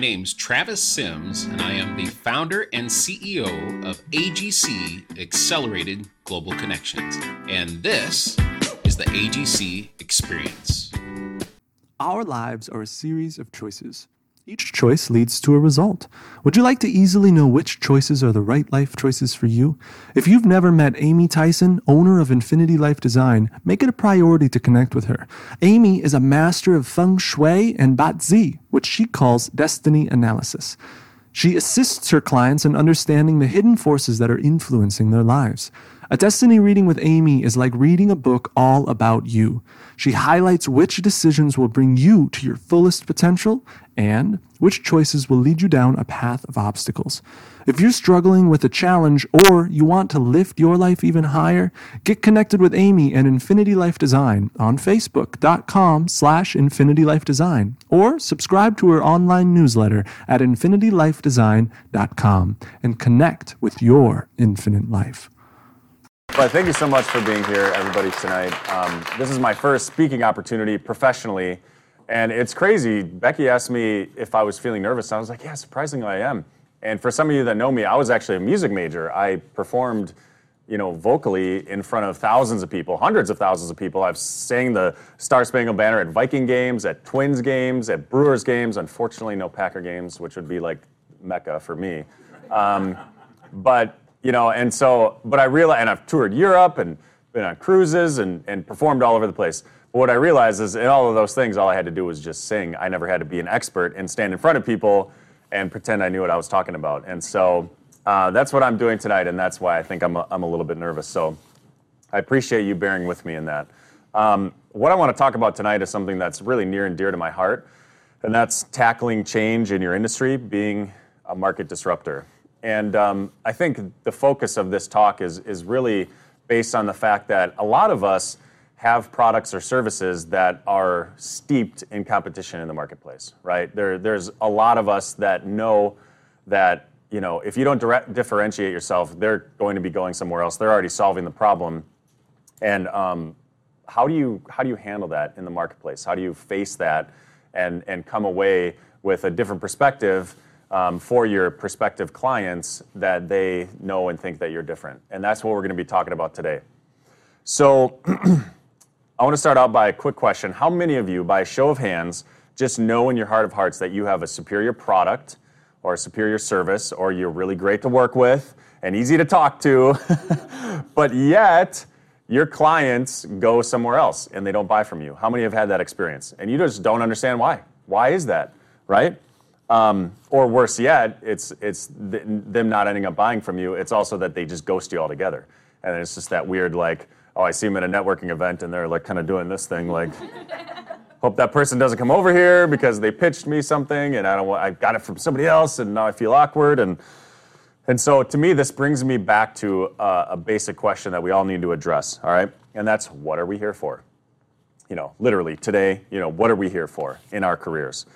name's Travis Sims, and I am the founder and CEO of AGC Accelerated Global Connections. And this is the AGC Experience. Our lives are a series of choices. Each choice leads to a result. Would you like to easily know which choices are the right life choices for you? If you've never met Amy Tyson, owner of Infinity Life Design, make it a priority to connect with her. Amy is a master of feng shui and Bazi, which she calls destiny analysis. She assists her clients in understanding the hidden forces that are influencing their lives. A destiny reading with Amy is like reading a book all about you. She highlights which decisions will bring you to your fullest potential and which choices will lead you down a path of obstacles. If you're struggling with a challenge or you want to lift your life even higher, get connected with Amy and Infinity Life Design on facebook.com slash infinitylifedesign or subscribe to her online newsletter at infinitylifedesign.com and connect with your infinite life. Well, thank you so much for being here, everybody, tonight. Um, this is my first speaking opportunity professionally, and it's crazy. Becky asked me if I was feeling nervous, and I was like, yeah, surprisingly I am. And for some of you that know me, I was actually a music major. I performed, you know, vocally in front of thousands of people, hundreds of thousands of people. I've sang the Star Spangled Banner at Viking games, at Twins games, at Brewers games. Unfortunately, no Packer games, which would be like Mecca for me. Um, but you know, and so, but I realized, and I've toured Europe and been on cruises and, and performed all over the place. What I realized is in all of those things, all I had to do was just sing. I never had to be an expert and stand in front of people and pretend I knew what I was talking about. And so uh, that's what I'm doing tonight, and that's why I think I'm a, I'm a little bit nervous. So I appreciate you bearing with me in that. Um, what I want to talk about tonight is something that's really near and dear to my heart, and that's tackling change in your industry, being a market disruptor. And um, I think the focus of this talk is, is really based on the fact that a lot of us have products or services that are steeped in competition in the marketplace, right? There, there's a lot of us that know that you know if you don't direct, differentiate yourself, they're going to be going somewhere else. They're already solving the problem, and um, how do you how do you handle that in the marketplace? How do you face that and and come away with a different perspective? um, for your prospective clients that they know and think that you're different. And that's what we're going to be talking about today. So, I want to start out by a quick question. How many of you, by a show of hands, just know in your heart of hearts that you have a superior product or a superior service, or you're really great to work with and easy to talk to, but yet your clients go somewhere else and they don't buy from you? How many have had that experience? And you just don't understand why. Why is that, right? Um, or worse yet, it's, it's th- them not ending up buying from you. It's also that they just ghost you altogether. And it's just that weird, like, oh, I see them at a networking event and they're like kind of doing this thing, like, hope that person doesn't come over here because they pitched me something and I don't want, I got it from somebody else and now I feel awkward. And, and so to me, this brings me back to a, a basic question that we all need to address, all right? And that's what are we here for? You know, literally today, you know, what are we here for in our careers?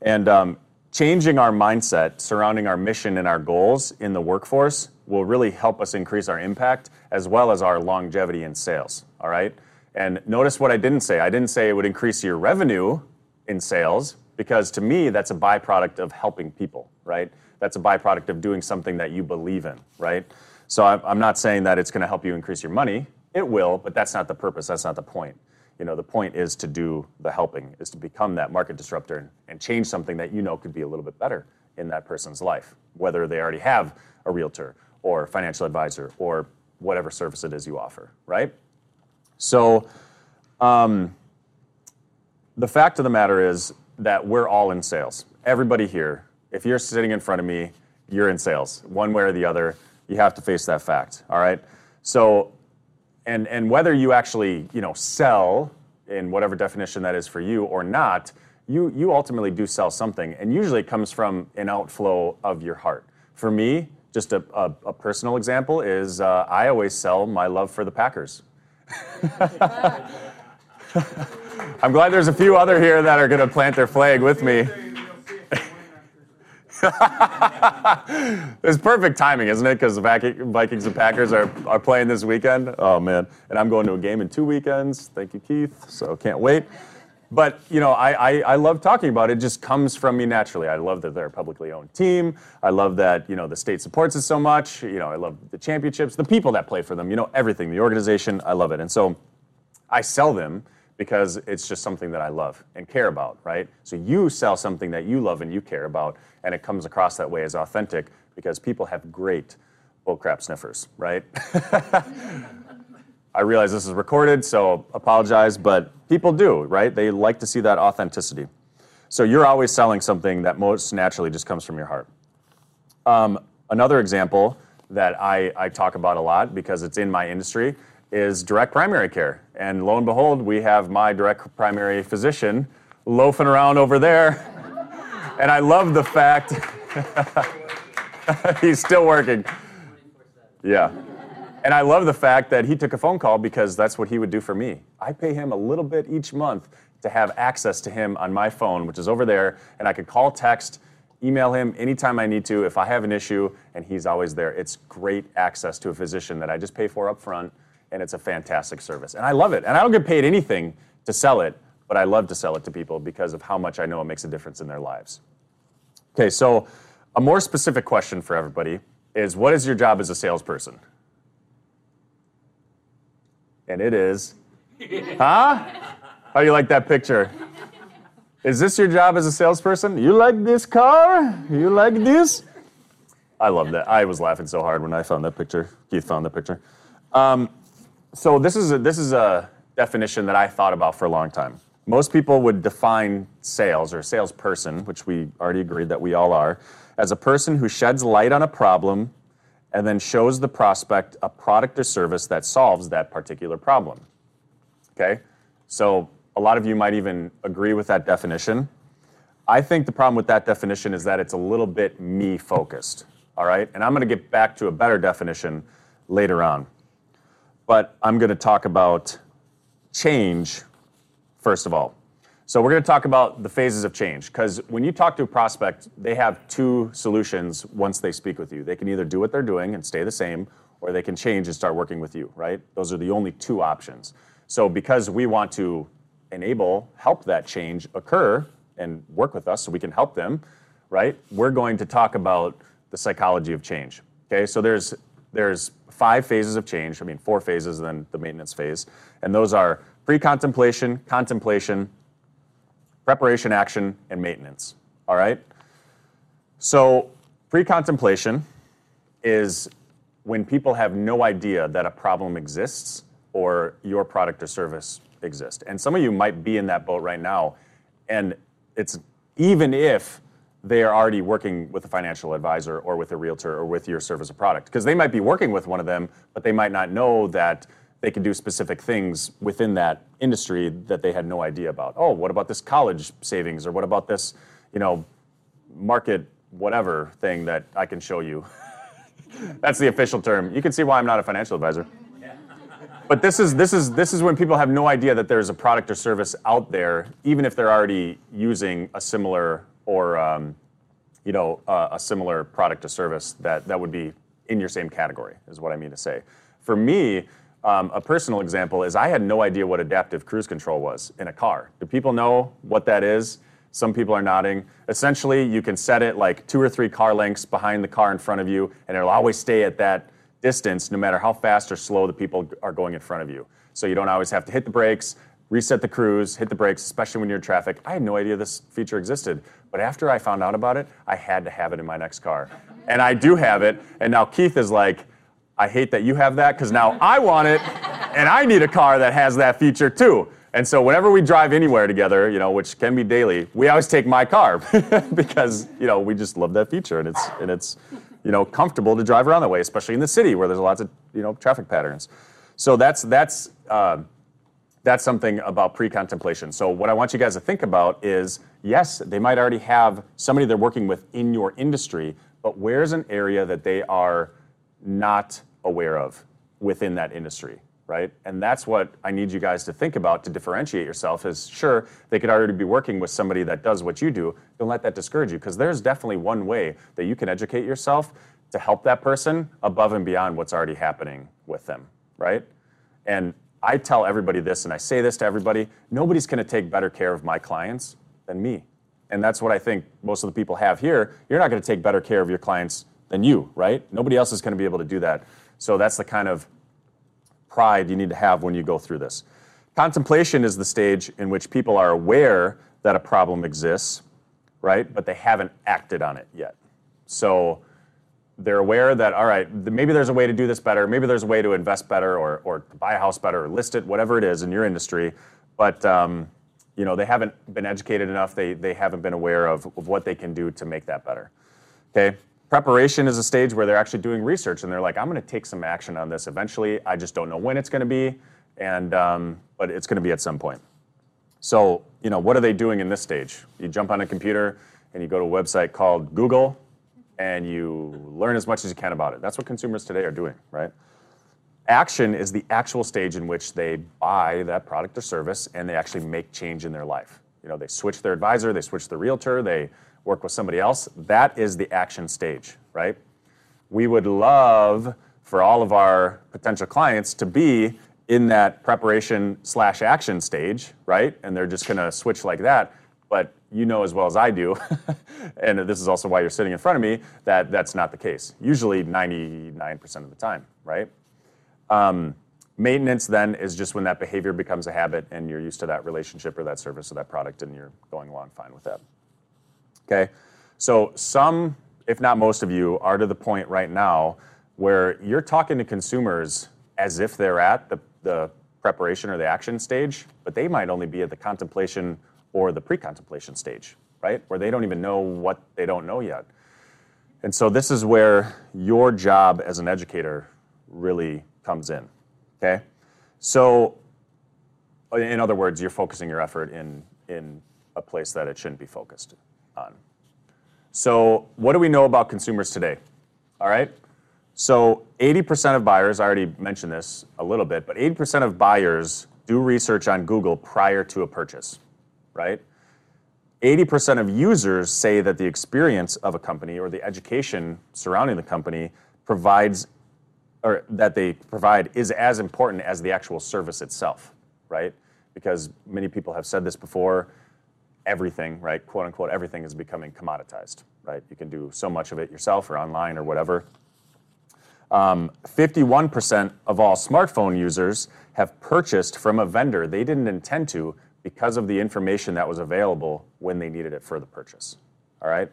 And um, changing our mindset surrounding our mission and our goals in the workforce will really help us increase our impact as well as our longevity in sales. All right. And notice what I didn't say. I didn't say it would increase your revenue in sales because to me, that's a byproduct of helping people, right? That's a byproduct of doing something that you believe in, right? So I'm not saying that it's going to help you increase your money. It will, but that's not the purpose. That's not the point you know the point is to do the helping is to become that market disruptor and, and change something that you know could be a little bit better in that person's life whether they already have a realtor or financial advisor or whatever service it is you offer right? So um, the fact of the matter is that we're all in sales. Everybody here if you're sitting in front of me you're in sales one way or the other. You have to face that fact all right? So and and whether you actually you know sell in whatever definition that is for you or not you you ultimately do sell something. And usually it comes from an outflow of your heart. For me just a, a, a personal example is uh, i always sell my love for the packers. I'm glad there's a few other here that are going to plant their flag with me it's perfect timing, isn't it? Because the Vikings and Packers are, are playing this weekend. Oh, man. And I'm going to a game in two weekends. Thank you, Keith. So can't wait. but you know, I, I, I love talking about it. It just comes from me naturally. I love that they're a publicly owned team. I love that you know the state supports it so much. You know, I love the championships, the people that play for them. You know, everything, the organization. I love it, and so I sell them because it's just something that I love and care about, right? So you sell something that you love and you care about, and it comes across that way as authentic because people have great bullcrap sniffers, right? I realize this is recorded, so apologize, but people do, right? They like to see that authenticity. So you're always selling something that most naturally just comes from your heart. Um, another example that I, I talk about a lot because it's in my industry is direct primary care. And lo and behold, we have my direct primary physician loafing around over there. and I love the fact he's still working. Yeah. And I love the fact that he took a phone call because that's what he would do for me. I pay him a little bit each month to have access to him on my phone, which is over there, and I could call, text, email him anytime I need to if I have an issue, and he's always there. It's great access to a physician that I just pay for up front, and it's a fantastic service. And I love it. And I don't get paid anything to sell it, but I love to sell it to people because of how much I know it makes a difference in their lives. Okay, so a more specific question for everybody is what is your job as a salesperson? and it is. huh? How do you like that picture? Is this your job as a salesperson? You like this car? You like this? I love that. I was laughing so hard when I found that picture. Keith found that picture. Um, so this is a, this is a definition that I thought about for a long time. Most people would define sales or salesperson, which we already agreed that we all are, as a person who sheds light on a problem and then shows the prospect a product or service that solves that particular problem. Okay? So a lot of you might even agree with that definition. I think the problem with that definition is that it's a little bit me focused. All right? And I'm going to get back to a better definition later on. But I'm going to talk about change first of all. So we're going to talk about the phases of change because when you talk to a prospect, they have two solutions once they speak with you. They can either do what they're doing and stay the same, or they can change and start working with you, right? Those are the only two options. So because we want to enable, help that change occur and work with us so we can help them, right? We're going to talk about the psychology of change. Okay? So there's there's five phases of change. I mean, four phases, and then the maintenance phase. And those are pre-contemplation, contemplation, preparation, action, and maintenance. All right? So, pre contemplation is when people have no idea that a problem exists or your product or service exists. And some of you might be in that boat right now. And it's even if they are already working with a financial advisor or with a realtor or with your service or product, because they might be working with one of them, but they might not know that they can do specific things within that industry that they had no idea about. Oh, what about this college savings or what about this, you know, market whatever thing that I can show you. That's the official term. You can see why I'm not a financial advisor. But this is this is this is when people have no idea that there's a product or service out there, even if they're already using a similar or um, you know a similar product or service that that would be in your same category. Is what I mean to say. For me, um, a personal example is I had no idea what adaptive cruise control was in a car. Do people know what that is? Some people are nodding. Essentially, you can set it like two or three car lengths behind the car in front of you, and it'll always stay at that distance no matter how fast or slow the people are going in front of you. So you don't always have to hit the brakes, reset the cruise, hit the brakes, especially when you're in traffic. I had no idea this feature existed. But after I found out about it, I had to have it in my next car. And I do have it. And now Keith is like, I hate that you have that because now I want it and I need a car that has that feature too. And so whenever we drive anywhere together, you know, which can be daily, we always take my car because, you know, we just love that feature and it's and it's, you know, comfortable to drive around that way, especially in the city where there's lots of, you know, traffic patterns. So that's that's uh, that's something about pre-contemplation. So what I want you guys to think about is, yes, they might already have somebody they're working with in your industry, but where's an area that they are not aware of within that industry right? And that's what i need you guys to think about to differentiate yourself is sure they could already be working with somebody that does what you do. Don't let that discourage you because there's definitely one way that you can educate yourself to help that person above and beyond what's already happening with them right? And I tell everybody this, and I say this to everybody nobody's going to take better care of my clients than me. And that's what I think most of the people have here. You're not going to take better care of your clients than you, right? Nobody else is going to be able to do that. So that's the kind of pride you need to have when you go through this. Contemplation is the stage in which people are aware that a problem exists, right? But they haven't acted on it yet. So they're aware that, all right, maybe there's a way to do this better, maybe there's a way to invest better or, or buy a house better or list it, whatever it is in your industry. But um, you know, they haven't been educated enough, they, they haven't been aware of, of what they can do to make that better. Okay? Preparation is a stage where they're actually doing research and they're like, I'm going to take some action on this eventually. I just don't know when it's going to be, and um, but it's going to be at some point. So, you know, what are they doing in this stage? You jump on a computer and you go to a website called Google and you learn as much as you can about it. That's what consumers today are doing, right? Action is the actual stage in which they buy that product or service and they actually make change in their life. You know, they switch their advisor, they switch their realtor, they work with somebody else. That is the action stage, right? We would love for all of our potential clients to be in that preparation slash action stage, right? And they're just gonna switch like that. But you know as well as I do, and this is also why you're sitting in front of me, that that's not the case. Usually 99% of the time, right? Um, maintenance then is just when that behavior becomes a habit and you're used to that relationship or that service or that product and you're going along fine with that. Okay? So some, if not most of you, are to the point right now where you're talking to consumers as if they're at the, the preparation or the action stage, but they might only be at the contemplation or the pre contemplation stage, right? Where they don't even know what they don't know yet. And so this is where your job as an educator really comes in, okay? So, in other words, you're focusing your effort in, in a place that it shouldn't be focused on. So, what do we know about consumers today? All right. So, 80% of buyers, I already mentioned this a little bit, but 80% of buyers do research on Google prior to a purchase, right? 80% of users say that the experience of a company or the education surrounding the company provides or that they provide is as important as the actual service itself, right? Because many people have said this before everything, right, quote unquote, everything is becoming commoditized, right? You can do so much of it yourself or online or whatever. Um, 51% of all smartphone users have purchased from a vendor they didn't intend to because of the information that was available when they needed it for the purchase. All right?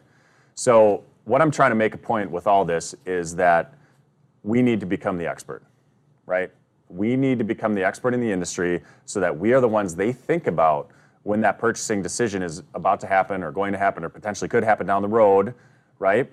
So, what I'm trying to make a point with all this is that we need to become the expert, right? We need to become the expert in the industry so that we are the ones they think about when that purchasing decision is about to happen or going to happen or potentially could happen down the road, right?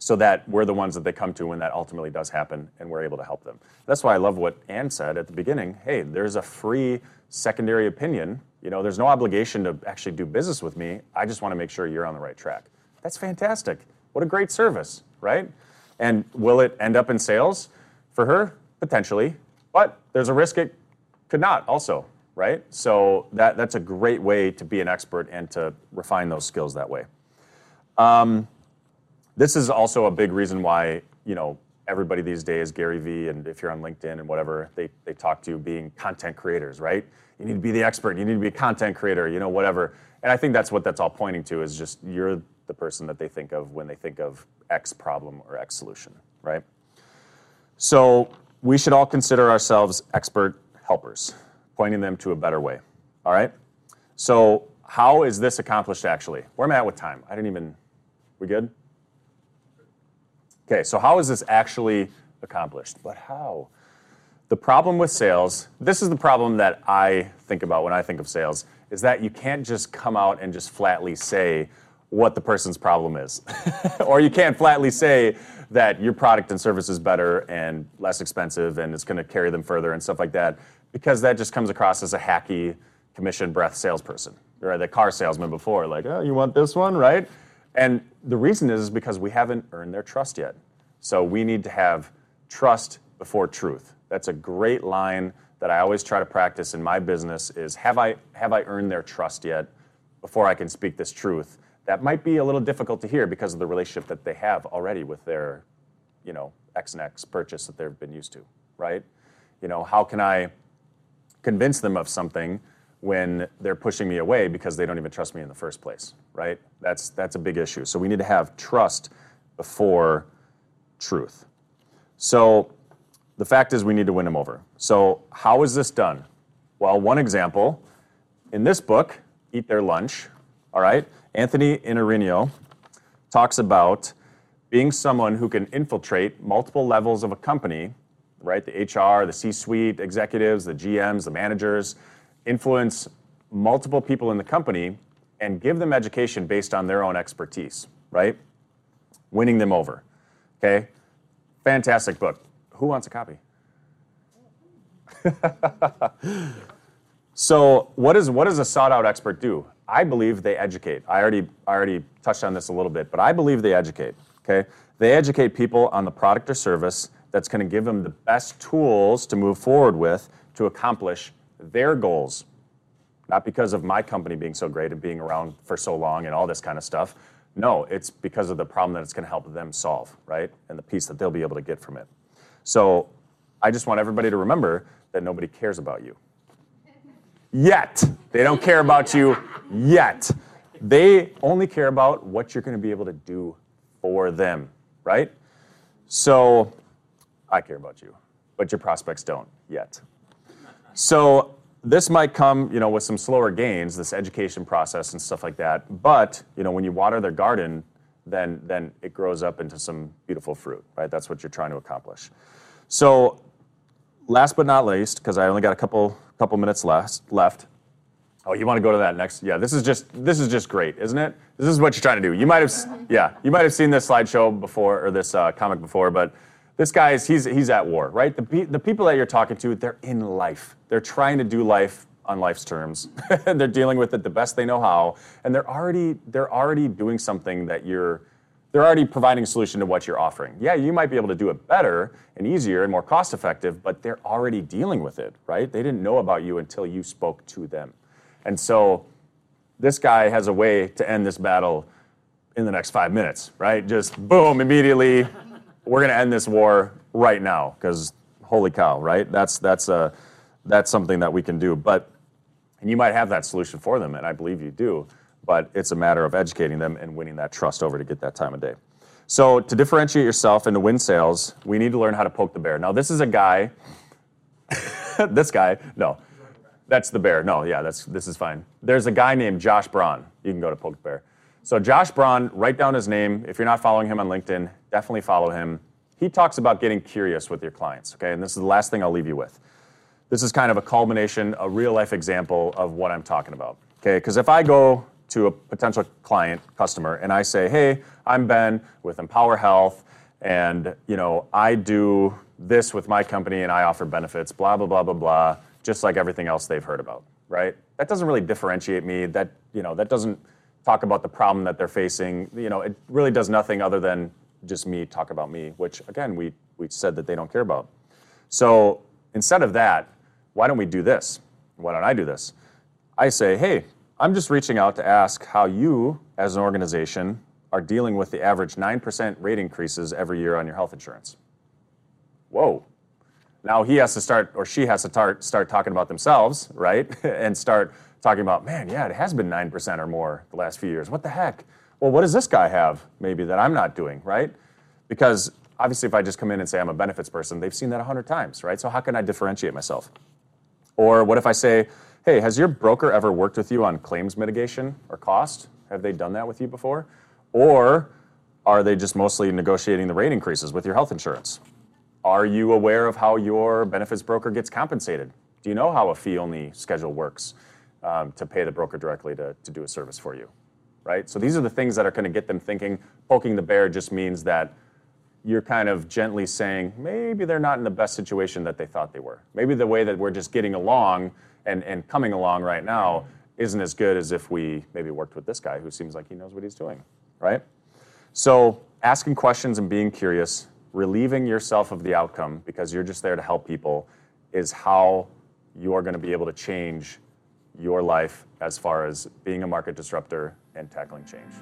So that we're the ones that they come to when that ultimately does happen and we're able to help them. That's why I love what Ann said at the beginning. Hey, there's a free secondary opinion. You know, there's no obligation to actually do business with me. I just want to make sure you're on the right track. That's fantastic. What a great service, right? And will it end up in sales for her? Potentially. But there's a risk it could not also, right? So that, that's a great way to be an expert and to refine those skills that way. Um, this is also a big reason why, you know, everybody these days, Gary Vee, and if you're on LinkedIn and whatever, they, they talk to being content creators, right? You need to be the expert, you need to be a content creator, you know, whatever. And I think that's what that's all pointing to is just you're the person that they think of when they think of X problem or X solution, right? So we should all consider ourselves expert helpers pointing them to a better way. All right? So, how is this accomplished actually? Where am I at with time? I didn't even. We good? Okay, so how is this actually accomplished? But how? The problem with sales, this is the problem that I think about when I think of sales, is that you can't just come out and just flatly say what the person's problem is. or you can't flatly say that your product and service is better and less expensive and it's going to carry them further and stuff like that because that just comes across as a hacky commission breath salesperson or the car salesman before, like, oh, you want this one, right? And the reason is because we haven't earned their trust yet. So we need to have trust before truth. That's a great line that I always try to practice in my business is have I have I earned their trust yet before I can speak this truth? That might be a little difficult to hear because of the relationship that they have already with their, you know, X and X purchase that they've been used to, right? You know, how can I convince them of something when they're pushing me away because they don't even trust me in the first place, right? That's that's a big issue. So we need to have trust before truth. So the fact is we need to win them over. So how is this done? Well, one example in this book, Eat Their Lunch, all right? Anthony Iannarino talks about being someone who can infiltrate multiple levels of a company, right? The HR, the C suite executives, the GMs, the managers, influence multiple people in the company and give them education based on their own expertise, right? Winning them over. Okay? Fantastic book. Who wants a copy? so, what, is, what does a sought out expert do? I believe they educate. I already, I already touched on this a little bit, but I believe they educate. Okay? They educate people on the product or service that's going to give them the best tools to move forward with to accomplish their goals. Not because of my company being so great and being around for so long and all this kind of stuff. No, it's because of the problem that it's going to help them solve, right? And the piece that they'll be able to get from it. So I just want everybody to remember that nobody cares about you. Yet. They don't care about you yet. They only care about what you're going to be able to do for them, right? So I care about you, but your prospects don't yet. So this might come, you know, with some slower gains, this education process and stuff like that. But you know, when you water their garden, then then it grows up into some beautiful fruit, right? That's what you're trying to accomplish. So, last but not least, because I only got a couple couple minutes left left. Oh, you want to go to that next? Yeah, this is just this is just great, isn't it? This is what you're trying to do. You might have, yeah, you might have seen this slideshow before or this uh, comic before, but this guy is he's he's at war, right? The the people that you're talking to, they're in life. They're trying to do life on life's terms. they're dealing with it the best they know how, and they're already they're already doing something that you're they're already providing a solution to what you're offering. Yeah, you might be able to do it better and easier and more cost effective, but they're already dealing with it, right? They didn't know about you until you spoke to them. And so this guy has a way to end this battle in the next five minutes, right? Just boom, immediately we're going to end this war right now because holy cow, right? That's that's a that's something that we can do. But and you might have that solution for them, and I believe you do. But it's a matter of educating them and winning that trust over to get that time of day. So to differentiate yourself and to win sales, we need to learn how to poke the bear. Now this is a guy. this guy, no, that's the bear. No, yeah, that's this is fine. There's a guy named Josh Braun. You can go to poke the bear. So Josh Braun, write down his name. If you're not following him on LinkedIn, definitely follow him. He talks about getting curious with your clients, okay? And this is the last thing I'll leave you with. This is kind of a culmination, a real life example of what I'm talking about, okay? Because if I go to a potential client, customer, and I say, hey, I'm Ben with Empower Health, and you know, I do this with my company and I offer benefits, blah, blah, blah, blah, blah, just like everything else they've heard about, right? That doesn't really differentiate me. That, you know, that doesn't talk about the problem that they're facing. You know, it really does nothing other than just me talk about me, which again we we said that they don't care about. So instead of that, why don't we do this? Why don't I do this? I say, hey, I'm just reaching out to ask how you, as an organization, are dealing with the average 9% rate increases every year on your health insurance. Whoa. Now he has to start, or she has to start, start talking about themselves, right? and start talking about, man, yeah, it has been 9% or more the last few years. What the heck? Well, what does this guy have maybe that I'm not doing, right? Because obviously, if I just come in and say I'm a benefits person, they've seen that 100 times, right? So how can I differentiate myself? Or what if I say, hey, has your broker ever worked with you on claims mitigation or cost? Have they done that with you before? Or are they just mostly negotiating the rate increases with your health insurance? Are you aware of how your benefits broker gets compensated? Do you know how a fee only schedule works? Um, to pay the broker directly to, to do a service for you, right? So these are the things that are going to get them thinking. Poking the bear just means that you're kind of gently saying maybe they're not in the best situation that they thought they were. Maybe the way that we're just getting along and, and coming along right now isn't as good as if we maybe worked with this guy who seems like he knows what he's doing, right? So asking questions and being curious, relieving yourself of the outcome because you're just there to help people is how you're going to be able to change your life as far as being a market disruptor and tackling change.